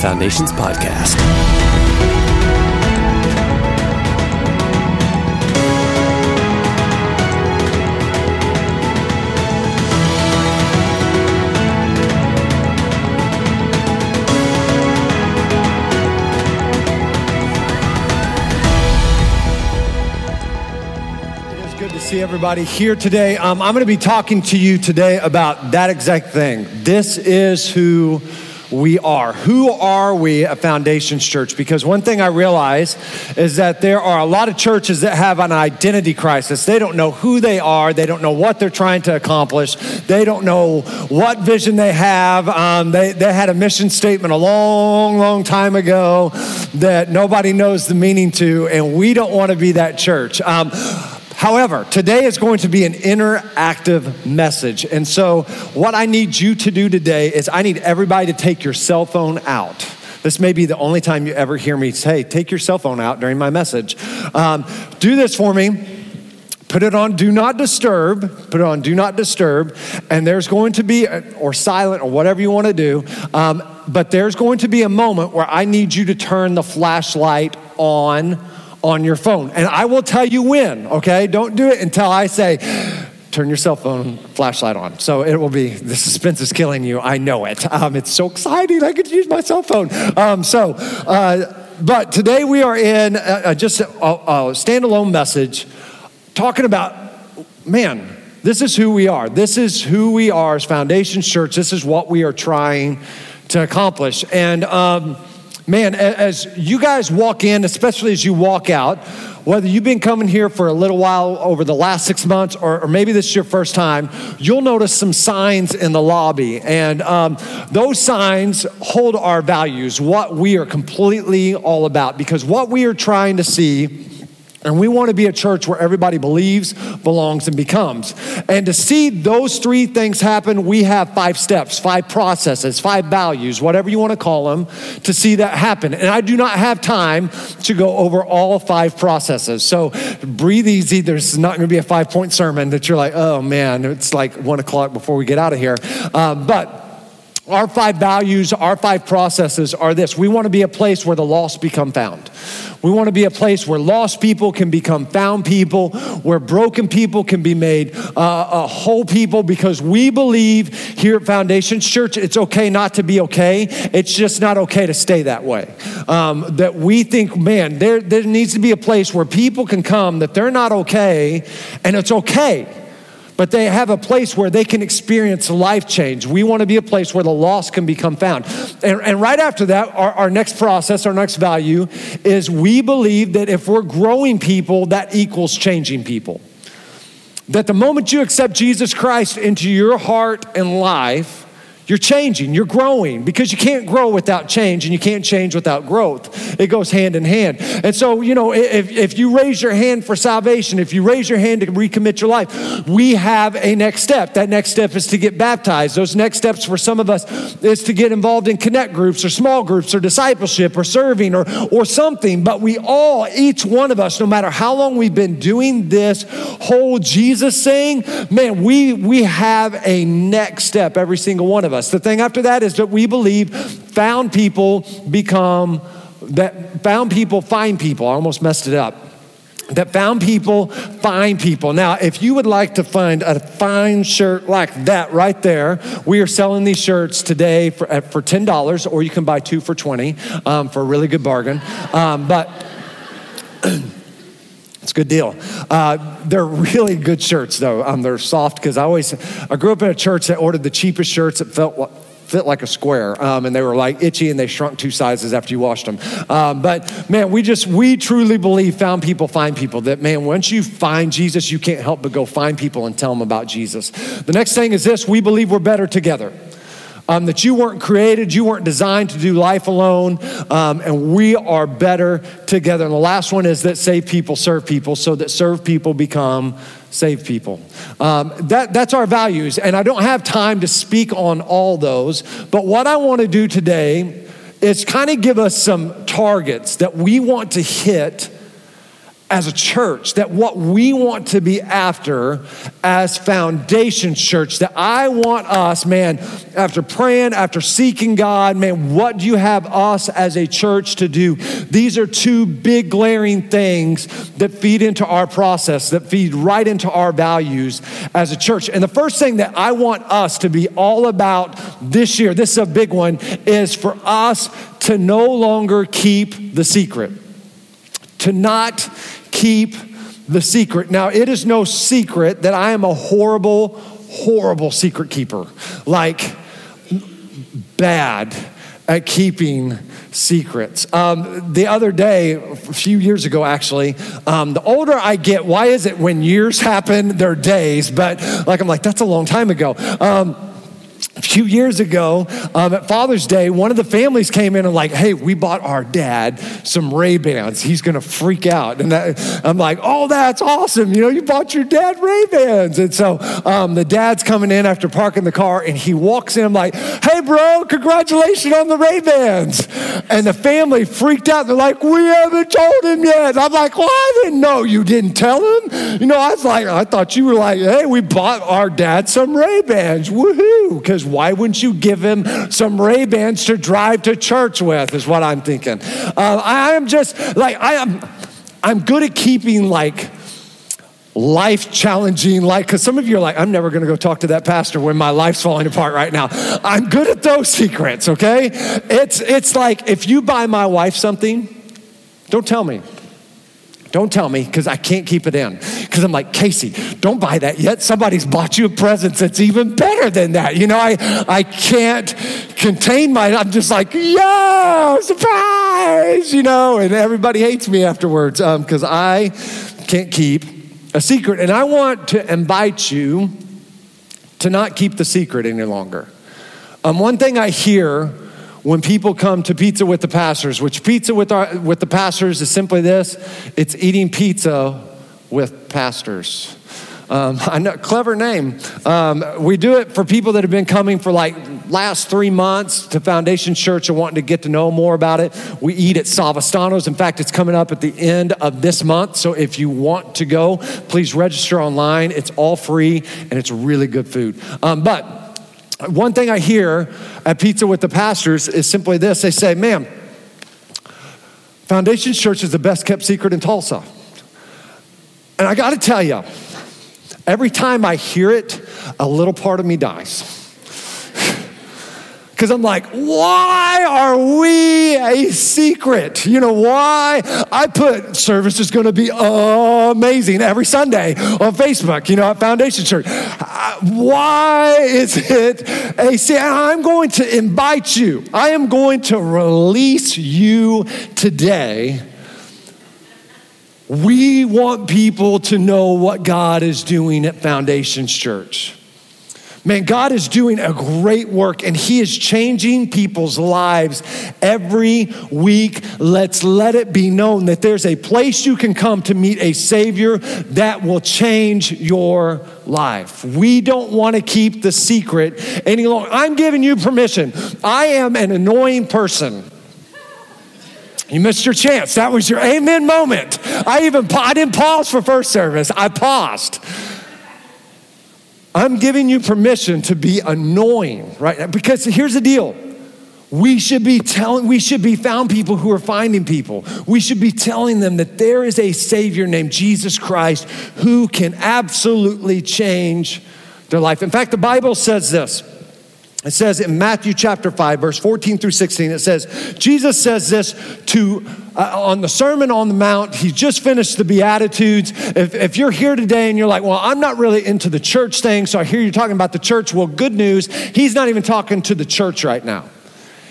Foundations Podcast. It is good to see everybody here today. Um, I'm going to be talking to you today about that exact thing. This is who we are. Who are we at Foundations Church? Because one thing I realize is that there are a lot of churches that have an identity crisis. They don't know who they are, they don't know what they're trying to accomplish, they don't know what vision they have. Um, they, they had a mission statement a long, long time ago that nobody knows the meaning to, and we don't want to be that church. Um, However, today is going to be an interactive message. And so, what I need you to do today is I need everybody to take your cell phone out. This may be the only time you ever hear me say, take your cell phone out during my message. Um, do this for me. Put it on do not disturb, put it on do not disturb, and there's going to be, or silent, or whatever you want to do, um, but there's going to be a moment where I need you to turn the flashlight on on your phone. And I will tell you when, okay? Don't do it until I say, turn your cell phone flashlight on. So it will be, the suspense is killing you. I know it. Um, it's so exciting. I get to use my cell phone. Um, so, uh, but today we are in a, a, just a, a standalone message talking about, man, this is who we are. This is who we are as Foundation Church. This is what we are trying to accomplish. And, um, man, as you guys walk in, especially as you walk out, whether you've been coming here for a little while over the last six months or, or maybe this is your first time, you'll notice some signs in the lobby. And um, those signs hold our values, what we are completely all about, because what we are trying to see and we want to be a church where everybody believes, belongs, and becomes. And to see those three things happen, we have five steps, five processes, five values, whatever you want to call them, to see that happen. And I do not have time to go over all five processes. So breathe easy. There's not going to be a five point sermon that you're like, oh man, it's like one o'clock before we get out of here. Um, but our five values, our five processes are this. We want to be a place where the lost become found. We want to be a place where lost people can become found people, where broken people can be made uh, a whole people, because we believe here at Foundations Church, it's okay not to be okay. It's just not okay to stay that way. Um, that we think, man, there, there needs to be a place where people can come that they're not okay, and it's okay but they have a place where they can experience life change. We want to be a place where the lost can become found. And, and right after that, our, our next process, our next value is we believe that if we're growing people, that equals changing people. That the moment you accept Jesus Christ into your heart and life, you're changing, you're growing because you can't grow without change and you can't change without growth. It goes hand in hand. And so, you know, if, if you raise your hand for salvation, if you raise your hand to recommit your life, we have a next step. That next step is to get baptized. Those next steps for some of us is to get involved in connect groups or small groups or discipleship or serving or, or something. But we all, each one of us, no matter how long we've been doing this whole Jesus thing, man, we, we have a next step, every single one of us us. The thing after that is that we believe found people become, that found people find people. I almost messed it up that found people find people. Now, if you would like to find a fine shirt like that right there, we are selling these shirts today for, for $10, or you can buy two for 20 um, for a really good bargain. Um, but It's a good deal. Uh, they're really good shirts, though. Um, they're soft because I always, I grew up in a church that ordered the cheapest shirts that felt fit like a square, um, and they were like itchy, and they shrunk two sizes after you washed them. Um, but man, we just we truly believe found people find people. That man, once you find Jesus, you can't help but go find people and tell them about Jesus. The next thing is this: we believe we're better together. Um, that you weren't created, you weren't designed to do life alone, um, and we are better together. And the last one is that save people serve people, so that serve people become save people. Um, that, that's our values, and I don't have time to speak on all those, but what I want to do today is kind of give us some targets that we want to hit as a church, that what we want to be after as Foundation Church, that I want us, man, after praying, after seeking God, man, what do you have us as a church to do? These are two big glaring things that feed into our process, that feed right into our values as a church. And the first thing that I want us to be all about this year, this is a big one, is for us to no longer keep the secret. To not keep the secret. Now, it is no secret that I am a horrible, horrible secret keeper. Like, bad at keeping secrets. Um, the other day, a few years ago actually, um, the older I get, why is it when years happen, they're days? But like, I'm like, that's a long time ago. Um, a few years ago um, at Father's Day, one of the families came in and like, hey, we bought our dad some Ray Bans. He's gonna freak out. And I, am like, oh, that's awesome. You know, you bought your dad Ray Bans. And so um, the dad's coming in after parking the car, and he walks in. I'm like, hey, bro, congratulations on the Ray Bans. And the family freaked out. They're like, we haven't told him yet. I'm like, well, I didn't know you didn't tell him. You know, I was like, I thought you were like, hey, we bought our dad some Ray Bans. Woohoo! Because why wouldn't you give him some Ray Bans to drive to church with? Is what I'm thinking. Uh, I am just like I am. I'm good at keeping like life challenging like because some of you are like i'm never going to go talk to that pastor when my life's falling apart right now i'm good at those secrets okay it's it's like if you buy my wife something don't tell me don't tell me because I can't keep it in. Because I'm like, Casey, don't buy that yet. Somebody's bought you a present that's even better than that. You know, I, I can't contain my, I'm just like, yeah, surprise, you know, and everybody hates me afterwards because um, I can't keep a secret. And I want to invite you to not keep the secret any longer. Um, one thing I hear when people come to pizza with the pastors, which pizza with, our, with the pastors is simply this it's eating pizza with pastors. Um, I know, clever name. Um, we do it for people that have been coming for like last three months to Foundation Church and wanting to get to know more about it. We eat at Savastano's. In fact, it's coming up at the end of this month. So if you want to go, please register online. It's all free and it's really good food. Um, but one thing I hear at Pizza with the Pastors is simply this they say, ma'am, Foundation Church is the best kept secret in Tulsa. And I got to tell you, every time I hear it, a little part of me dies. Because I'm like, why are we a secret? You know, why? I put service is going to be amazing every Sunday on Facebook, you know, at Foundation Church. Why is it a secret? I'm going to invite you, I am going to release you today. We want people to know what God is doing at Foundations Church. Man, God is doing a great work and He is changing people's lives every week. Let's let it be known that there's a place you can come to meet a Savior that will change your life. We don't want to keep the secret any longer. I'm giving you permission. I am an annoying person. You missed your chance. That was your amen moment. I even I didn't pause for first service. I paused. I'm giving you permission to be annoying, right? Because here's the deal. We should be telling, we should be found people who are finding people. We should be telling them that there is a Savior named Jesus Christ who can absolutely change their life. In fact, the Bible says this. It says in Matthew chapter 5, verse 14 through 16, it says, Jesus says this to uh, on the Sermon on the Mount. He just finished the Beatitudes. If, if you're here today and you're like, well, I'm not really into the church thing, so I hear you're talking about the church. Well, good news, he's not even talking to the church right now.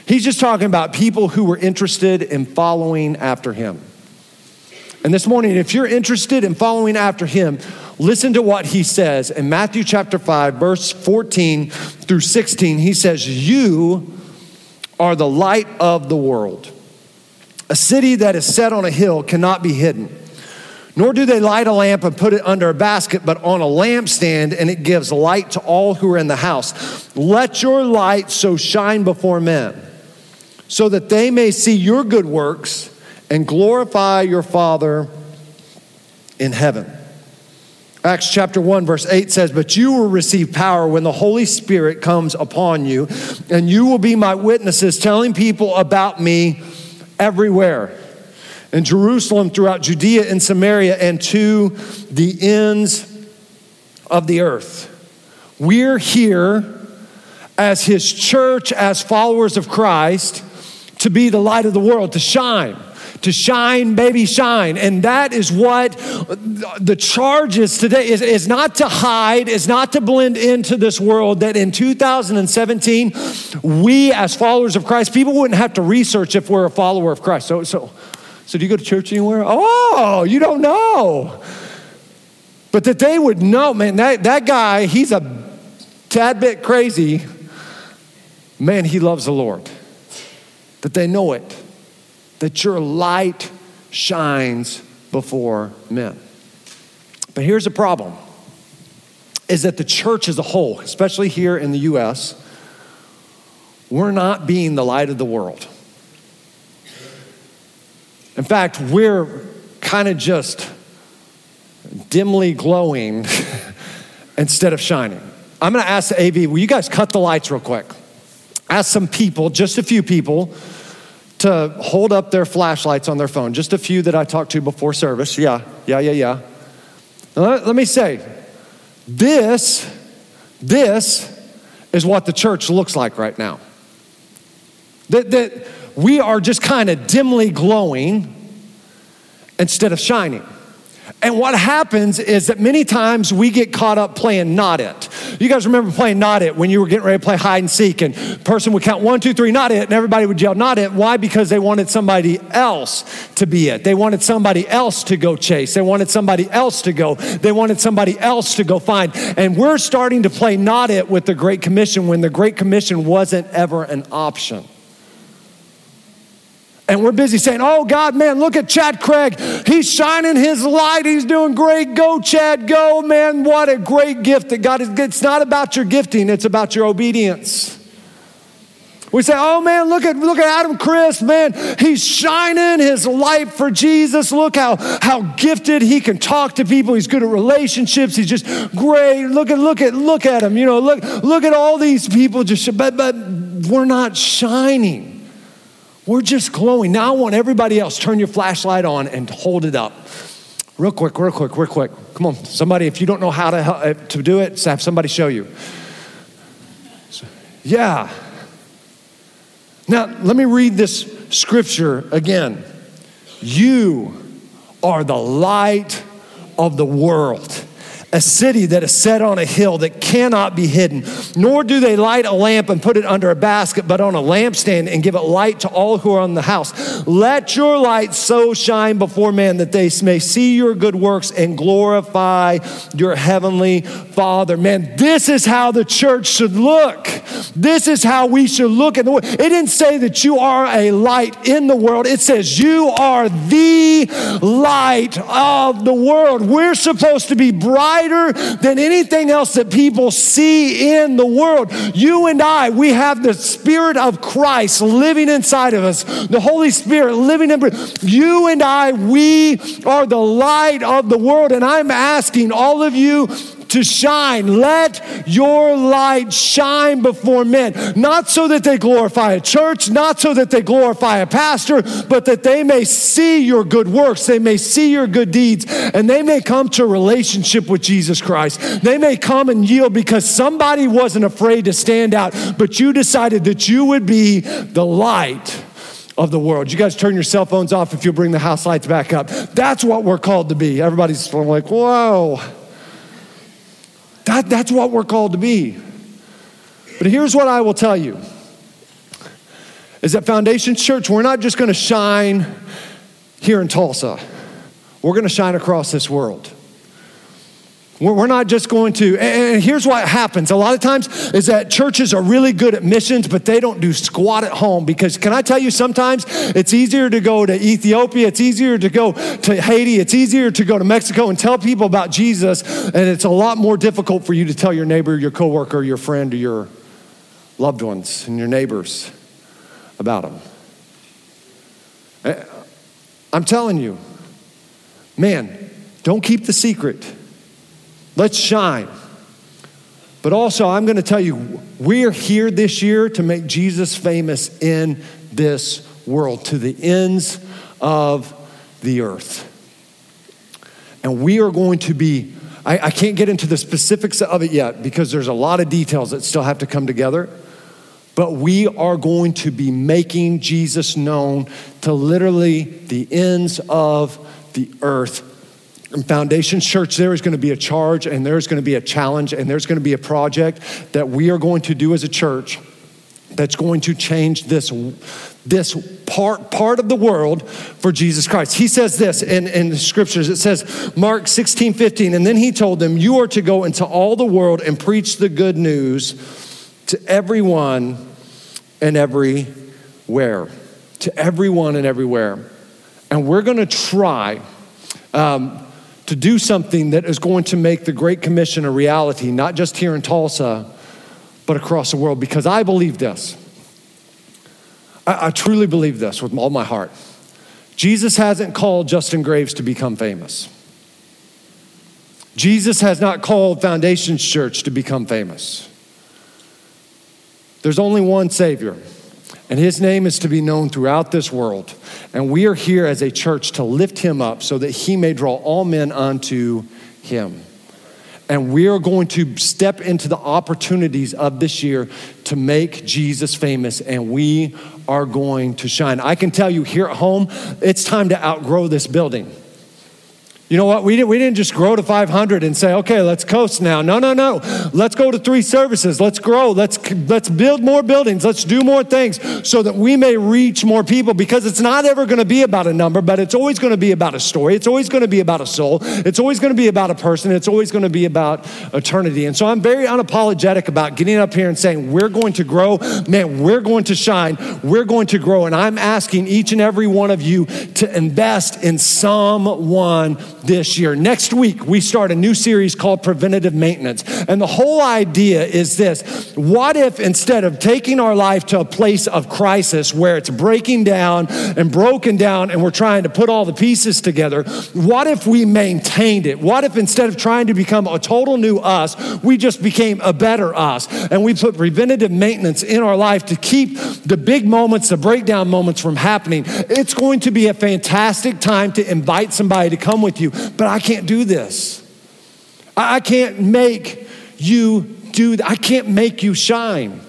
He's just talking about people who were interested in following after him. And this morning, if you're interested in following after him, Listen to what he says in Matthew chapter 5, verse 14 through 16. He says, You are the light of the world. A city that is set on a hill cannot be hidden. Nor do they light a lamp and put it under a basket, but on a lampstand, and it gives light to all who are in the house. Let your light so shine before men, so that they may see your good works and glorify your Father in heaven. Acts chapter 1, verse 8 says, But you will receive power when the Holy Spirit comes upon you, and you will be my witnesses, telling people about me everywhere in Jerusalem, throughout Judea and Samaria, and to the ends of the earth. We're here as his church, as followers of Christ, to be the light of the world, to shine. To shine, baby, shine. And that is what the charge is today is, is not to hide, is not to blend into this world. That in 2017, we as followers of Christ, people wouldn't have to research if we're a follower of Christ. So, so so, do you go to church anywhere? Oh, you don't know. But that they would know, man, that, that guy, he's a tad bit crazy. Man, he loves the Lord. That they know it. That your light shines before men. But here's the problem is that the church as a whole, especially here in the US, we're not being the light of the world. In fact, we're kind of just dimly glowing instead of shining. I'm gonna ask the AV, will you guys cut the lights real quick? Ask some people, just a few people, to hold up their flashlights on their phone. Just a few that I talked to before service. Yeah, yeah, yeah, yeah. Let, let me say, this, this is what the church looks like right now. That, that we are just kind of dimly glowing instead of shining. And what happens is that many times we get caught up playing not it. You guys remember playing not it when you were getting ready to play hide and seek, and person would count one, two, three, not it, and everybody would yell not it. Why? Because they wanted somebody else to be it. They wanted somebody else to go chase. They wanted somebody else to go. They wanted somebody else to go find. And we're starting to play not it with the Great Commission when the Great Commission wasn't ever an option. And we're busy saying, oh God, man, look at Chad Craig. He's shining his light. He's doing great. Go, Chad, go, man. What a great gift that God is. It's not about your gifting, it's about your obedience. We say, oh man, look at look at Adam Chris, man. He's shining his light for Jesus. Look how, how gifted he can talk to people. He's good at relationships. He's just great. Look at look at look at him. You know, look look at all these people just but but we're not shining. We're just glowing. Now I want everybody else, turn your flashlight on and hold it up. Real quick, real quick, real quick. Come on, somebody, if you don't know how to, uh, to do it, have somebody show you. Yeah. Now, let me read this scripture again. You are the light of the world a city that is set on a hill that cannot be hidden. Nor do they light a lamp and put it under a basket, but on a lampstand and give it light to all who are in the house. Let your light so shine before men that they may see your good works and glorify your heavenly Father. Man, this is how the church should look. This is how we should look at the world. It didn't say that you are a light in the world, it says you are the light of the world. We're supposed to be bright brighter than anything else that people see in the world. You and I, we have the Spirit of Christ living inside of us, the Holy Spirit living in. You and I, we are the light of the world. And I'm asking all of you to shine. Let your light shine before men, not so that they glorify a church, not so that they glorify a pastor, but that they may see your good works, they may see your good deeds, and they may come to a relationship with Jesus Christ. They may come and yield because somebody wasn't afraid to stand out, but you decided that you would be the light of the world. You guys turn your cell phones off if you'll bring the house lights back up. That's what we're called to be. Everybody's like, whoa. That, that's what we're called to be. But here's what I will tell you is that Foundation Church, we're not just going to shine here in Tulsa. We're going to shine across this world. We're not just going to, and here's what happens. A lot of times is that churches are really good at missions, but they don't do squat at home. Because can I tell you, sometimes it's easier to go to Ethiopia, it's easier to go to Haiti, it's easier to go to Mexico and tell people about Jesus, and it's a lot more difficult for you to tell your neighbor, your coworker, your friend, or your loved ones and your neighbors about them. Eh, I'm telling you, man, don't keep the secret. Let's shine. But also, I'm going to tell you, we're here this year to make Jesus famous in this world, to the ends of the earth. And we are going to be, I, I, can't get into the specifics of it yet because there's a lot of details that still have to come together. But we are going to be making Jesus known to literally the ends of the earth Foundation Church, there is going to be a charge and there's going to be a challenge and there's going to be a project that we are going to do as a church that's going to change this, this part, part of the world for Jesus Christ. He says this in, in the scriptures. It says, Mark 16, 15, and then he told them, You are to go into all the world and preach the good news to everyone and everywhere. To everyone and everywhere. And we're going to try. Um, to do something that is going to make the Great Commission a reality, not just here in Tulsa, but across the world. Because I believe this. I, I truly believe this with all my heart. Jesus hasn't called Justin Graves to become famous. Jesus has not called Foundations Church to become famous. There's only one Savior, and his name is to be known throughout this world. And we are here as a church to lift him up so that he may draw all men unto him. And we are going to step into the opportunities of this year to make Jesus famous, and we are going to shine. I can tell you here at home, it's time to outgrow this building. You know what? We didn't, we didn't just grow to 500 and say, okay, let's coast now. No, no, no. Let's go to three services. Let's grow. Let's, let's build more buildings. Let's do more things so that we may reach more people because it's not ever going to be about a number, but it's always going to be about a story. It's always going to be about a soul. It's always going to be about a person. It's always going to be about eternity. And so I'm very unapologetic about getting up here and saying, we're going to grow. Man, we're going to shine. We're going to grow. And I'm asking each and every one of you to invest in someone this year. Next week, we start a new series called Preventative Maintenance. And the whole idea is this what if instead of taking our life to a place of crisis where it's breaking down and broken down and we're trying to put all the pieces together, what if we maintained it? What if instead of trying to become a total new us, we just became a better us and we put preventative maintenance in our life to keep the big moments, the breakdown moments from happening? It's going to be a fantastic time to invite somebody to come with you but I can't do this. I can't make you do that. I can't make you shine.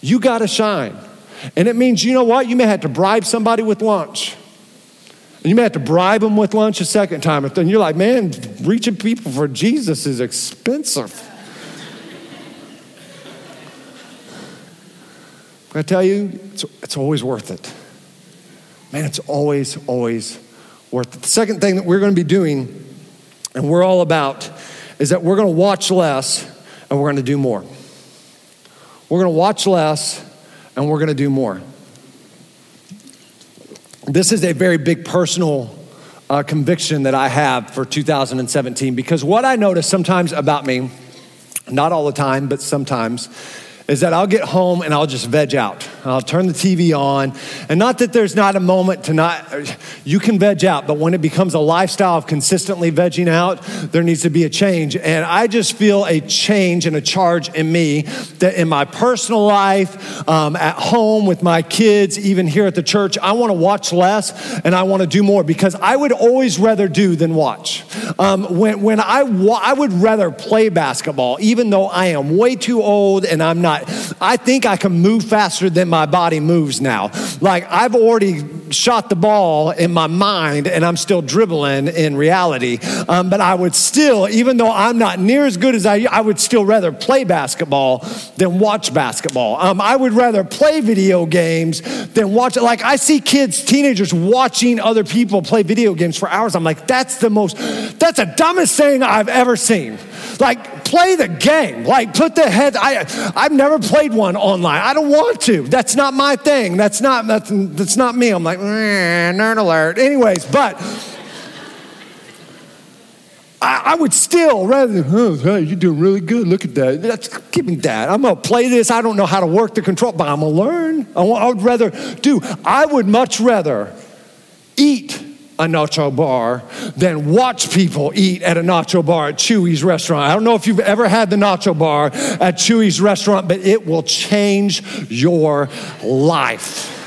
You got to shine. And it means, you know what? You may have to bribe somebody with lunch. And you may have to bribe them with lunch a second time. And you're like, man, reaching people for Jesus is expensive. I tell you, it's, it's always worth it. Man, it's always, always The second thing that we're going to be doing, and we're all about, is that we're going to watch less and we're going to do more. We're going to watch less and we're going to do more. This is a very big personal uh, conviction that I have for 2017 because what I notice sometimes about me, not all the time, but sometimes, is that I'll get home and I'll just veg out. I'll turn the TV on. And not that there's not a moment to not, you can veg out, but when it becomes a lifestyle of consistently vegging out, there needs to be a change. And I just feel a change and a charge in me that in my personal life, um, at home with my kids, even here at the church, I want to watch less and I want to do more because I would always rather do than watch. Um, when when I, wa- I would rather play basketball, even though I am way too old and I'm not I think I can move faster than my body moves now. Like I've already shot the ball in my mind and I'm still dribbling in reality. Um, but I would still, even though I'm not near as good as I, I would still rather play basketball than watch basketball. Um, I would rather play video games than watch it. Like I see kids, teenagers watching other people play video games for hours. I'm like, that's the most, that's the dumbest thing I've ever seen. Like, play the game. Like, put the head. I, I've never played one online. I don't want to. That's not my thing. That's not, that's, that's not me. I'm like, Mm, nerd alert. Anyways, but I, I, would still rather than, oh, hey, you're doing really good. Look at that. That's, give me that. I'm gonna play this. I don't know how to work the control, but I'm gonna learn. I, I would rather do. I would much rather eat a nacho bar than watch people eat at a nacho bar at Chuy's restaurant. I don't know if you've ever had the nacho bar at Chuy's restaurant, but it will change your life.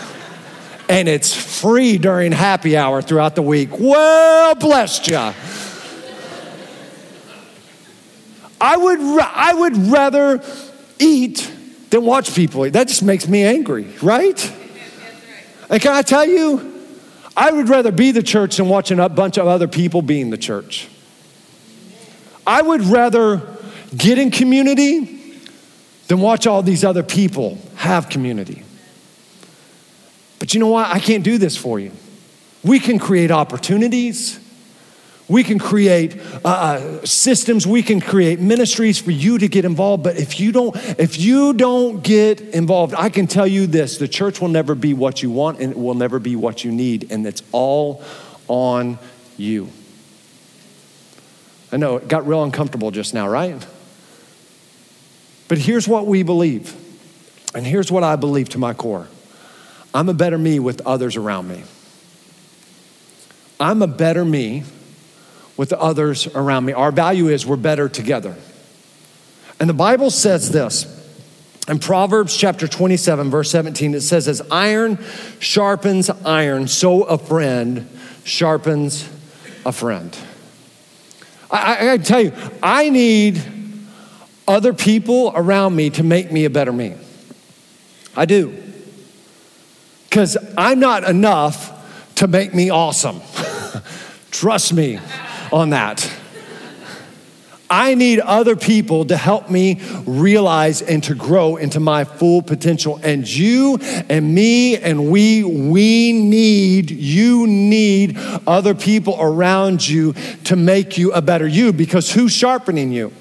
And it's free during happy hour throughout the week. Well, blessed you. I would, I would rather eat than watch people eat. That just makes me angry, right? And can I tell you, I would rather be the church than watching a bunch of other people being the church. I would rather get in community than watch all these other people have community. You know what? I can't do this for you. We can create opportunities. We can create uh, uh, systems, we can create ministries for you to get involved, but if you don't if you don't get involved, I can tell you this, the church will never be what you want and it will never be what you need and it's all on you. I know it got real uncomfortable just now, right? But here's what we believe. And here's what I believe to my core. I'm a better me with others around me. I'm a better me with the others around me. Our value is we're better together. And the Bible says this in Proverbs chapter 27, verse 17, it says, As iron sharpens iron, so a friend sharpens a friend. I, I, I tell you, I need other people around me to make me a better me. I do. Because I'm not enough to make me awesome. Trust me on that. I need other people to help me realize and to grow into my full potential. And you and me and we, we need, you need other people around you to make you a better you because who's sharpening you?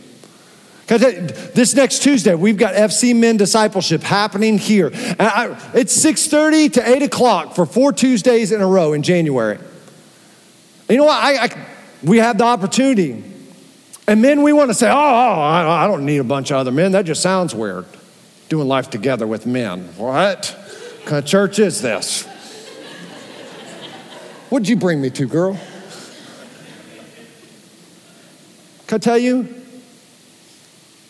This next Tuesday, we've got FC Men Discipleship happening here. It's 6.30 to 8 o'clock for four Tuesdays in a row in January. You know what? I, I we have the opportunity. And men, we want to say, oh, oh I don't need a bunch of other men. That just sounds weird. Doing life together with men. What kind of church is this? What'd you bring me to, girl? Can I tell you?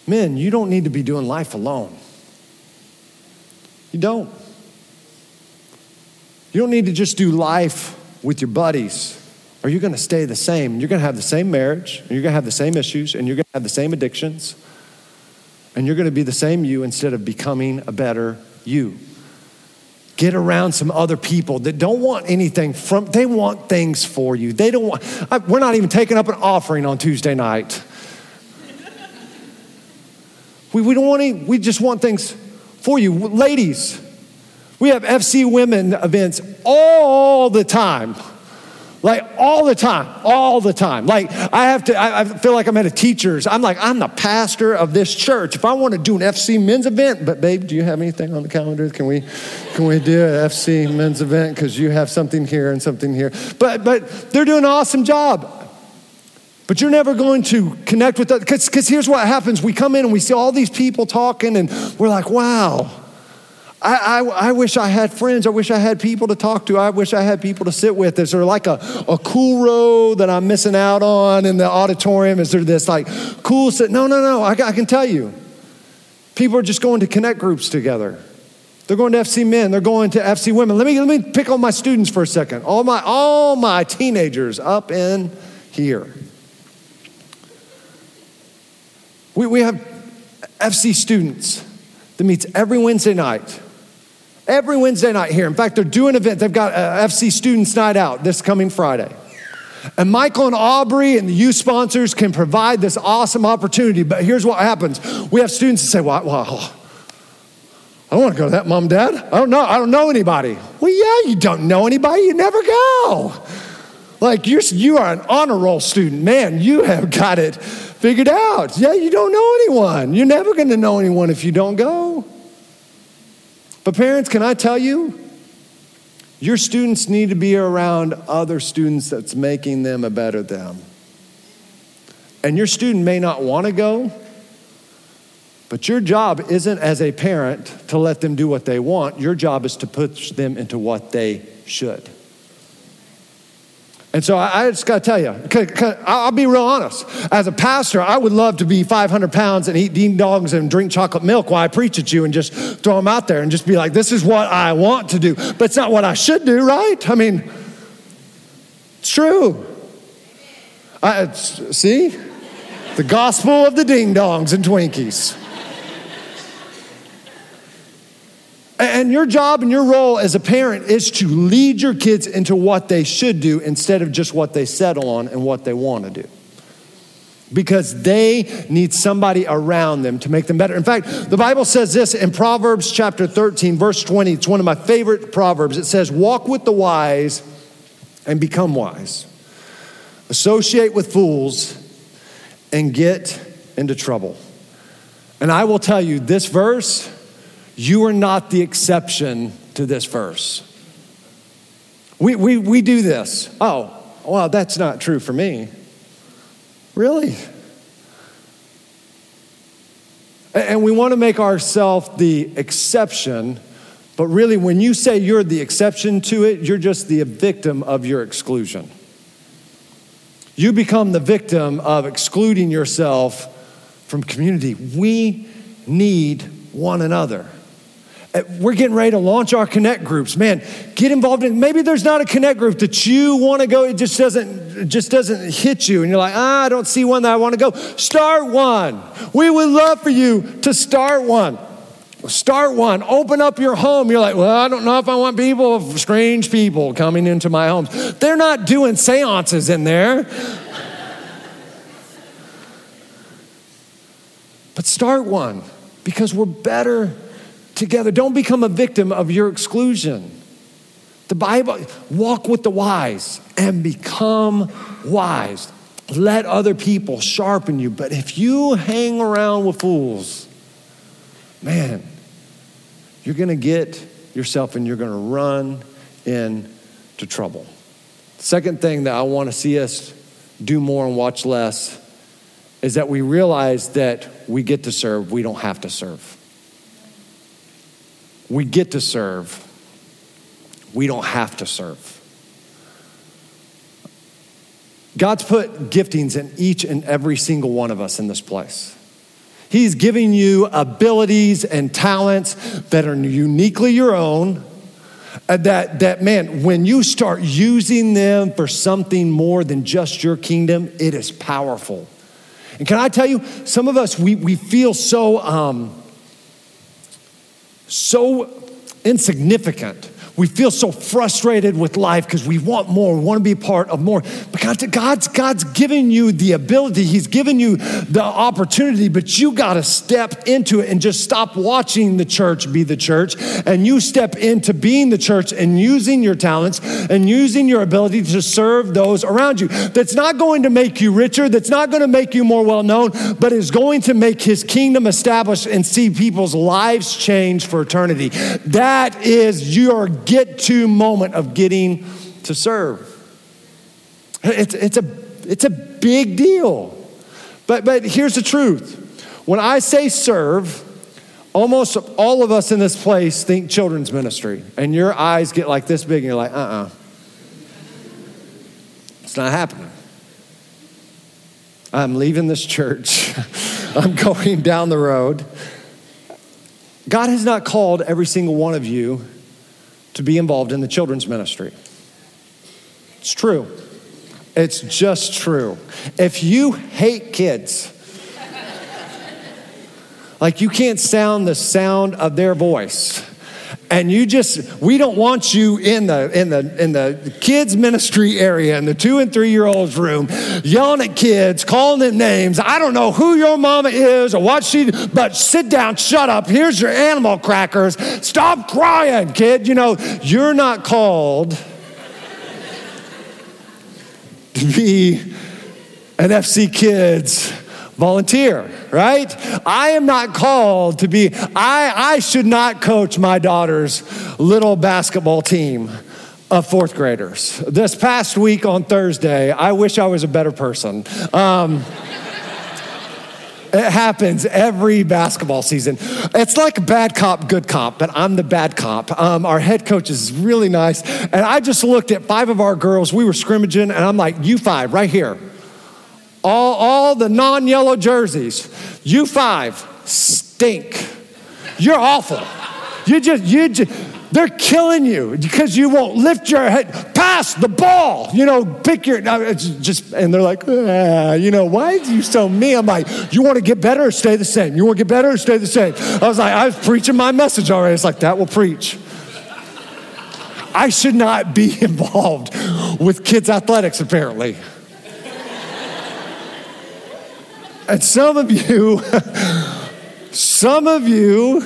Men, you don't need to be doing life alone. You don't. You don't need to just do life with your buddies are you going to stay the same? You're going to have the same marriage, and you're going to have the same issues, and you're going to have the same addictions, and you're going to be the same you instead of becoming a better you. Get around some other people that don't want anything from, they want things for you. They don't want, I, we're not even taking up an offering on Tuesday night. We, we don't want any, we just want things for you. Ladies, we have FC women events all the time. Like all the time, all the time. Like I have to, I, I, feel like I'm at a teacher's. I'm like, I'm the pastor of this church. If I want to do an FC men's event, but babe, do you have anything on the calendar? Can we, can we do an FC men's event? Because you have something here and something here. But, but they're doing an awesome job. But you're never going to connect with that. Because here's what happens we come in and we see all these people talking, and we're like, wow I, I, I, wish I had friends. I wish I had people to talk to. I wish I had people to sit with. Is there like a, a cool row that I'm missing out on in the auditorium? Is there this like cool sit? No, no, no. I, I can tell you. People are just going to connect groups together. They're going to FC men. They're going to FC women. Let me, let me pick on my students for a second. All my, all my teenagers up in here. We, we have FC students that meets every Wednesday night every Wednesday night here. In fact, they're doing an event. They've got FC Students Night Out this coming Friday. And Michael and Aubrey and the youth sponsors can provide this awesome opportunity. But here's what happens we have students that say, well, well I don't want to go to that, mom, dad. I don't know. I don't know anybody. Well, yeah, you don't know anybody. You never go. Like you're, you are an honor roll student. Man, you have got it figured out. Yeah, you don't know anyone. You're never going to know anyone if you don't go. But, parents, can I tell you? Your students need to be around other students that's making them a better them. And your student may not want to go, but your job isn't as a parent to let them do what they want. Your job is to push them into what they should. And so I, just got to tell you, I'll be real honest. As a pastor, I would love to be 500 pounds and eat ding dongs and drink chocolate milk while I preach at you and just throw them out there and just be like, this is what I want to do. But it's not what I should do, right? I mean, it's true. I, see? The gospel of the ding dongs and Twinkies. And your job and your role as a parent is to lead your kids into what they should do instead of just what they settle on and what they want to do. Because they need somebody around them to make them better. In fact, the Bible says this in Proverbs chapter 13, verse 20. It's one of my favorite proverbs. It says, Walk with the wise and become wise, associate with fools and get into trouble. And I will tell you, this verse you are not the exception to this verse. We, we, we do this. Oh, well, that's not true for me. Really? And we want to make ourselves the exception, but really, when you say you're the exception to it, you're just the victim of your exclusion. You become the victim of excluding yourself from community. We need one another. Uh, we're getting ready to launch our connect groups. Man get involved in maybe there's not a connect group that you want to go it just doesn't it just doesn't hit you and you're like ah, i don't see one that i want to go. Start one. We would love for you to start one. Start one. Open up your home. You're like well i don't know if i want people strange people coming into my homes they're not doing seances in there. But start one because we're better together. Don't become a victim of your exclusion. The Bible, walk with the wise and become wise. Let other people sharpen you. But if you hang around with fools, man, you're going to get yourself and you're going to run into trouble. Second thing that I want to see us do more and watch less is that we realize that we get to serve, we don't have to serve. We get to serve, we don't have to serve. God's put giftings in each and every single one of us in this place. He's giving you abilities and talents that are uniquely your own. That, that, man, when you start using them for something more than just your kingdom, it is powerful. And can I tell you, some of us, we, we feel so, um, so insignificant we feel so frustrated with life because we want more, we want to be part of more. But God, God's, God's given you the ability, He's given you the opportunity, but you got to step into it and just stop watching the church be the church. And you step into being the church and using your talents and using your ability to serve those around you. That's not going to make you richer, that's not going to make you more well known, but is going to make His kingdom established and see people's lives change for eternity. That is your get to moment of getting to serve. It's, it's, a, it's a big deal. But, but here's the truth when I say serve, almost all of us in this place think children's ministry, and your eyes get like this big, and you're like, uh uh-uh. uh. It's not happening. I'm leaving this church. I'm going down the road. God has not called every single one of you to be involved in the children's ministry. It's true. It's just true. If you hate kids, like you can't sound the sound of their voice, and you just we don't want you in the in the in the kids ministry area in the two and three year olds room yelling at kids calling them names. I don't know who your mama is or what she but sit down shut up. Here's your animal crackers. Stop crying kid. You know you're not called to be an fc kids volunteer, right? I am not called to be, I, I should not coach my daughter's little basketball team of fourth graders. This past week on Thursday, I wish I was a better person. Um, it happens every basketball season. It's like bad cop, good cop, but I'm the bad cop. Um, our head coach is really nice. And I just looked at five of our girls. We were scrimmaging, and I'm like, you five, right here. All, all the non yellow jerseys, you five stink. You're awful. You just, you just, they're killing you because you won't lift your head. Pass the ball. You know, pick your. Just and they're like, ah, you know, why are you so mean? I'm like, you want to get better or stay the same? You want to get better or stay the same? I was like, I was preaching my message already. It's like that will preach. I should not be involved with kids' athletics, apparently. And some of you, some of you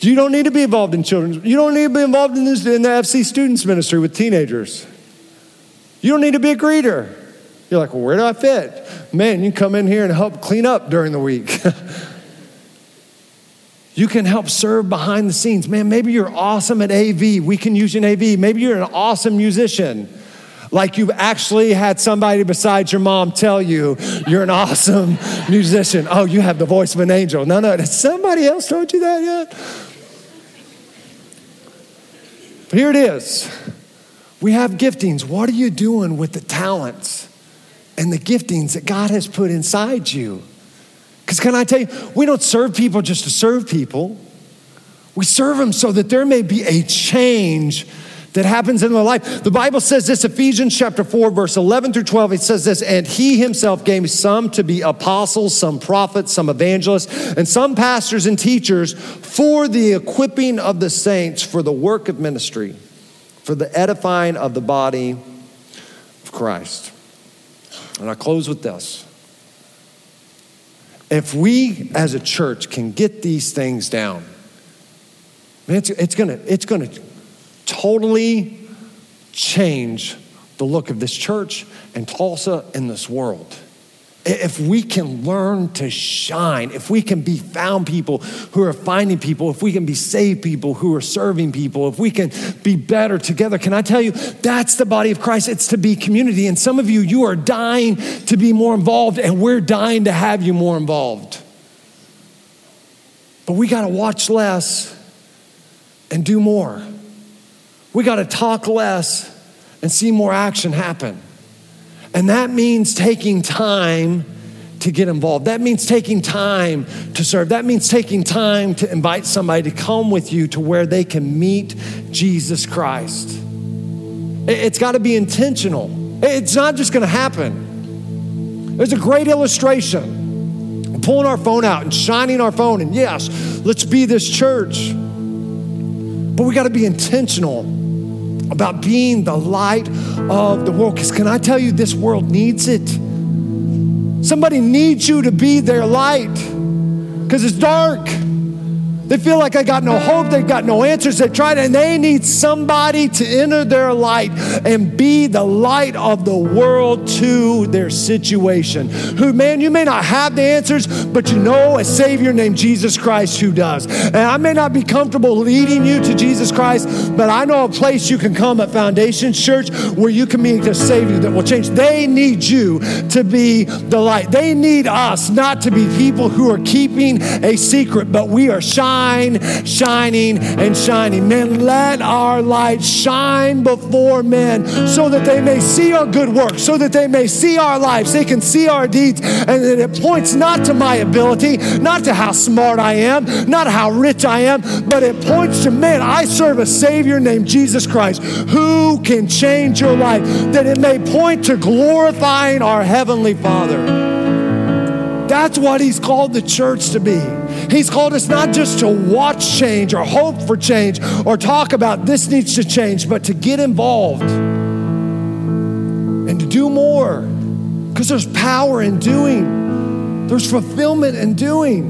you don't need to be involved in children's. You don't need to be involved in, this, in the FC students ministry with teenagers. You don't need to be a greeter. You're like, well, where do I fit? Man, you can come in here and help clean up during the week. you can help serve behind the scenes. Man, maybe you're awesome at AV. We can use you in AV. Maybe you're an awesome musician. Like you've actually had somebody besides your mom tell you you're an awesome musician. Oh, you have the voice of an angel. No, no, somebody else told you that yet? But here it is. We have giftings. What are you doing with the talents and the giftings that God has put inside you? Because, can I tell you, we don't serve people just to serve people. We serve them so that there may be a change that happens in their life. The Bible says this, Ephesians chapter 4, verse 11 through 12, it says this, and he himself gave some to be apostles, some prophets, some evangelists, and some pastors and teachers for the equipping of the saints for the work of ministry, for the edifying of the body of Christ. And I close with this. If we as a church can get these things down, man, it's, it's gonna, it's gonna totally change the look of this church and Tulsa and this world. If we can learn to shine, if we can be found people who are finding people, if we can be saved people who are serving people, if we can be better together, can I tell you, that's the body of Christ. It's to be community. And some of you, you are dying to be more involved, and we're dying to have you more involved. But we got to watch less and do more. We got to talk less and see more action happen. And that means taking time to get involved. That means taking time to serve. That means taking time to invite somebody to come with you to where they can meet Jesus Christ. It's got to be intentional. It's not just going to happen. There's a great illustration. Pulling our phone out and shining our phone, and yes, let's be this church. But we got to be intentional about being the light of the world. Because can I tell you, this world needs it. Somebody needs you to be their light because it's dark. They feel like I got no hope, they've got no answers. They tried, and they need somebody to enter their light and be the light of the world to their situation. Who, man, you may not have the answers, but you know a Savior named Jesus Christ who does. And I may not be comfortable leading you to Jesus Christ, but I know a place you can come at Foundation Church where you can meet a Savior that will change. They need you to be the light. They need us not to be people who are keeping a secret, but we are shining shine, shining, and shining. Men, let our light shine before men so that they may see our good works, so that they may see our lives, they can see our deeds, and that it points not to my ability, not to how smart I am, not how rich I am, but it points to man, I serve a Savior named Jesus Christ who can change your life, that it may point to glorifying our Heavenly Father. That's what He's called the church to be. He's called us not just to watch change or hope for change or talk about this needs to change, but to get involved and to do more. Because there's power in doing, there's fulfillment in doing,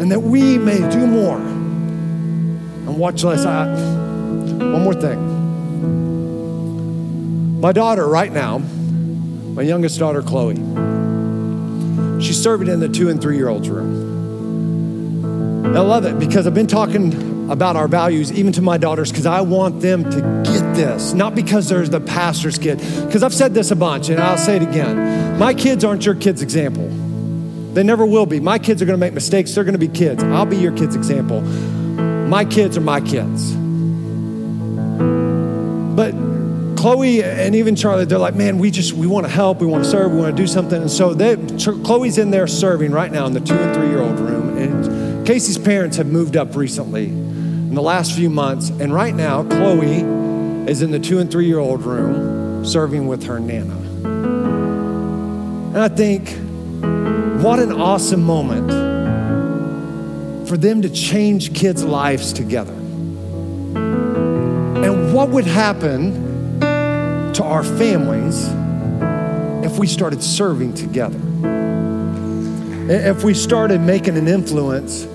and that we may do more. And watch less. I, one more thing. My daughter, right now, my youngest daughter, Chloe, She's serving in the two and three year olds room. I love it because I've been talking about our values even to my daughters because I want them to get this, not because they're the pastor's kid. Because I've said this a bunch and I'll say it again. My kids aren't your kids' example. They never will be. My kids are going to make mistakes. They're going to be kids. I'll be your kid's example. My kids are my kids. But Chloe and even Charlie, they're like, man, we just we want to help, we want to serve, we want to do something. And so they, Chloe's in there serving right now in the two and three year old room. Casey's parents have moved up recently in the last few months. And right now, Chloe is in the two and three year old room serving with her nana. And I think, what an awesome moment for them to change kids' lives together. And what would happen to our families if we started serving together? If we started making an influence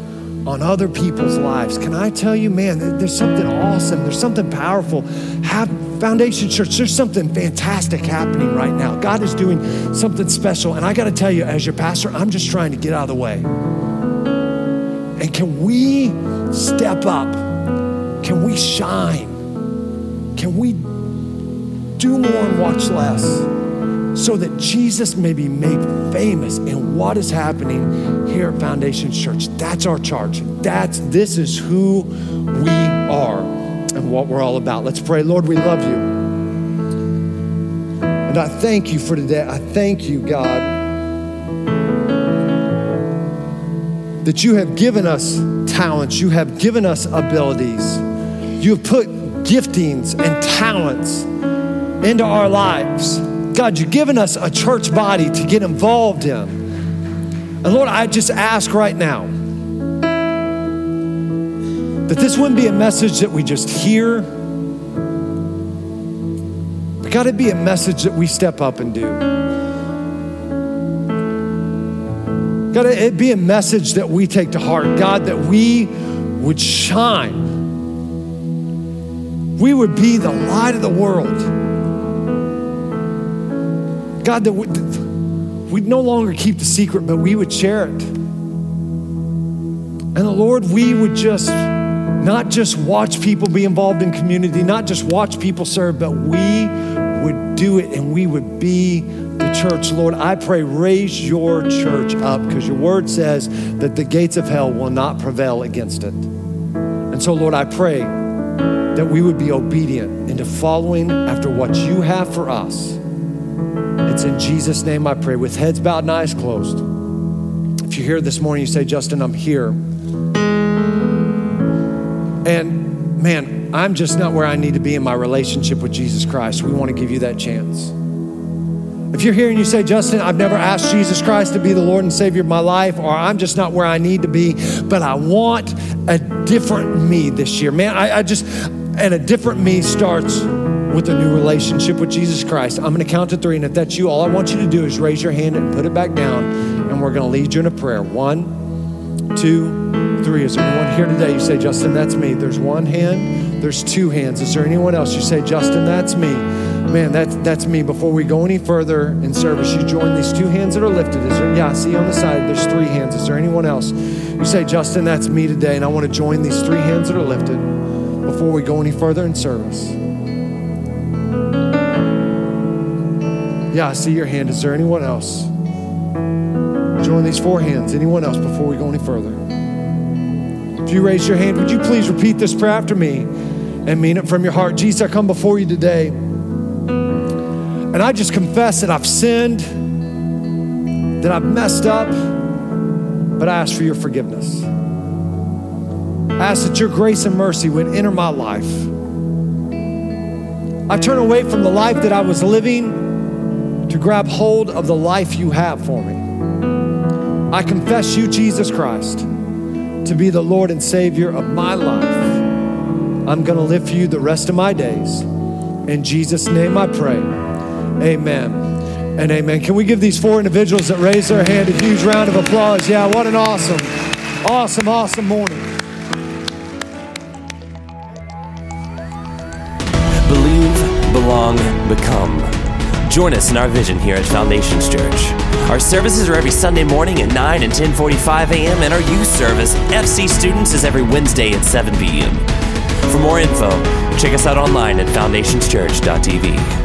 on other people's lives. Can I tell you, man, there's something awesome, there's something powerful. Have Foundation Church, there's something fantastic happening right now. God is doing something special. And I got to tell you, as your pastor, I'm just trying to get out of the way. And can we step up? Can we shine? Can we do more and watch less so that Jesus may be made famous in what is happening here at Foundation Church? That's our charge. That's this is who we are and what we're all about. Let's pray. Lord, we love you. And I thank you for today. I thank you, God, that you have given us talents, you have given us abilities, you have put giftings and talents into our lives. God, you've given us a church body to get involved in. And Lord, I just ask right now that this wouldn't be a message that we just hear, but God, it'd be a message that we step up and do. God, it'd be a message that we take to heart. God, that we would shine. We would be the light of the world. God, that we, we'd no longer keep the secret, but we would share it. And the Lord, we would just not just watch people be involved in community, not just watch people serve, but we would do it and we would be the church. Lord, I pray, raise your church up because your word says that the gates of hell will not prevail against it. And so, Lord, I pray that we would be obedient into following after what you have for us. In Jesus' name I pray, with heads bowed and eyes closed. If you're here this morning, you say, Justin, I'm here. And man, I'm just not where I need to be in my relationship with Jesus Christ. We want to give you that chance. If you're here and you say, Justin, I've never asked Jesus Christ to be the Lord and Savior of my life, or I'm just not where I need to be, but I want a different me this year. Man, I, I just, and a different me starts with a new relationship with Jesus Christ. I'm going to count to three, and if that's you, all I want you to do is raise your hand and put it back down, and we're going to lead you in a prayer. One, two, three. Is there anyone here today? You say, Justin, that's me. There's one hand, there's two hands. Is there anyone else? You say, Justin, that's me. Man, that's that's me. Before we go any further in service, you join these two hands that are lifted. Is there, yeah, I see on the side, there's three hands. Is there anyone else? You say, Justin, that's me today, and I want to join these three hands that are lifted before we go any further in service. Yeah, I see your hand. Is there anyone else? Join these four hands. Anyone else before we go any further? If you raise your hand, would you please repeat this prayer after me and mean it from your heart? Jesus, I come before you today. And I just confess that I've sinned, that I've messed up, but I ask for your forgiveness. I ask that your grace and mercy would enter my life. I turn away from the life that I was living to grab hold of the life you have for me. I confess you, Jesus Christ, to be the Lord and Savior of my life. I'm going to live for you the rest of my days. In Jesus' name I pray. Amen and amen. Can we give these four individuals that raised their hand a huge round of applause? Yeah, what an awesome, awesome, awesome morning. Believe, belong, become. Join us in our vision here at Foundations Church. Our services are every Sunday morning at 9 and 10:45 a.m. and our youth service, FC Students, is every Wednesday at 7 p.m. For more info, check us out online at foundationschurch.tv.